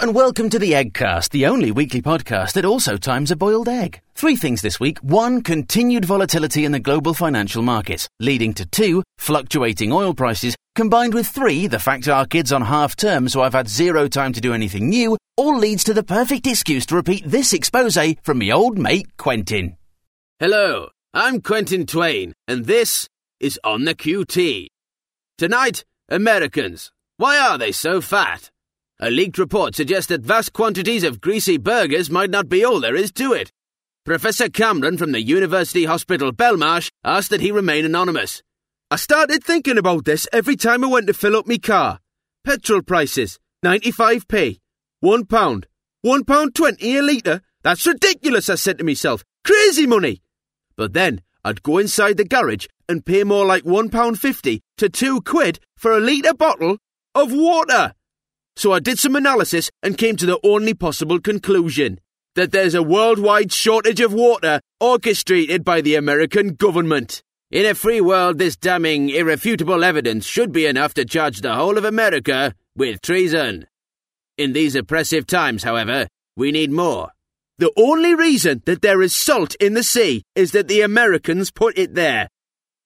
And welcome to the Eggcast, the only weekly podcast that also times a boiled egg. Three things this week. One, continued volatility in the global financial markets, leading to two, fluctuating oil prices, combined with three, the fact our kids on half term so I've had zero time to do anything new, all leads to the perfect excuse to repeat this expose from me old mate Quentin. Hello, I'm Quentin Twain, and this is On the QT. Tonight, Americans. Why are they so fat? A leaked report suggests that vast quantities of greasy burgers might not be all there is to it. Professor Cameron from the University Hospital Belmarsh asked that he remain anonymous. I started thinking about this every time I went to fill up my car. Petrol prices, 95p. One pound. One pound twenty a litre? That's ridiculous, I said to myself. Crazy money! But then I'd go inside the garage and pay more like one pound fifty to two quid for a litre bottle of water. So I did some analysis and came to the only possible conclusion that there's a worldwide shortage of water orchestrated by the American government. In a free world, this damning, irrefutable evidence should be enough to charge the whole of America with treason. In these oppressive times, however, we need more. The only reason that there is salt in the sea is that the Americans put it there.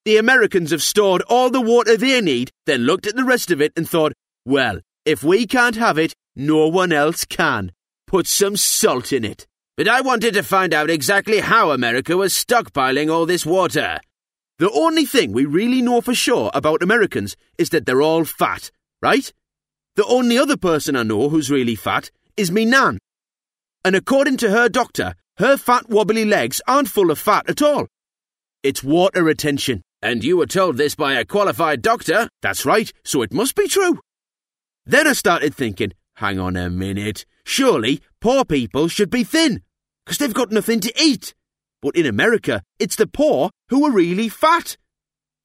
The Americans have stored all the water they need, then looked at the rest of it and thought, well, if we can't have it, no one else can. Put some salt in it. But I wanted to find out exactly how America was stockpiling all this water. The only thing we really know for sure about Americans is that they're all fat, right? The only other person I know who's really fat is me Nan. And according to her doctor, her fat wobbly legs aren't full of fat at all. It's water retention. And you were told this by a qualified doctor. That's right, so it must be true. Then I started thinking, hang on a minute, surely poor people should be thin, because they've got nothing to eat. But in America, it's the poor who are really fat.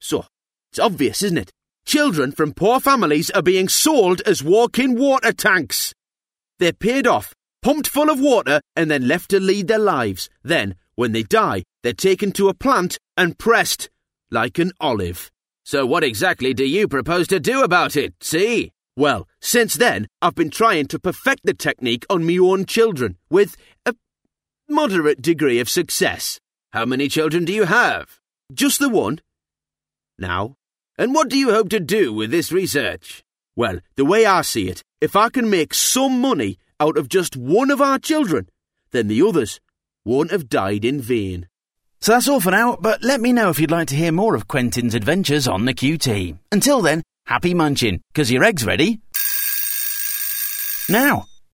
So, it's obvious, isn't it? Children from poor families are being sold as walk in water tanks. They're paid off, pumped full of water, and then left to lead their lives. Then, when they die, they're taken to a plant and pressed like an olive. So, what exactly do you propose to do about it, see? Well, since then, I've been trying to perfect the technique on me own children with a moderate degree of success. How many children do you have? Just the one? Now? And what do you hope to do with this research? Well, the way I see it, if I can make some money out of just one of our children, then the others won't have died in vain. So that's all for now, but let me know if you'd like to hear more of Quentin's adventures on the QT. Until then, happy munching, 'cause your egg's ready. Now.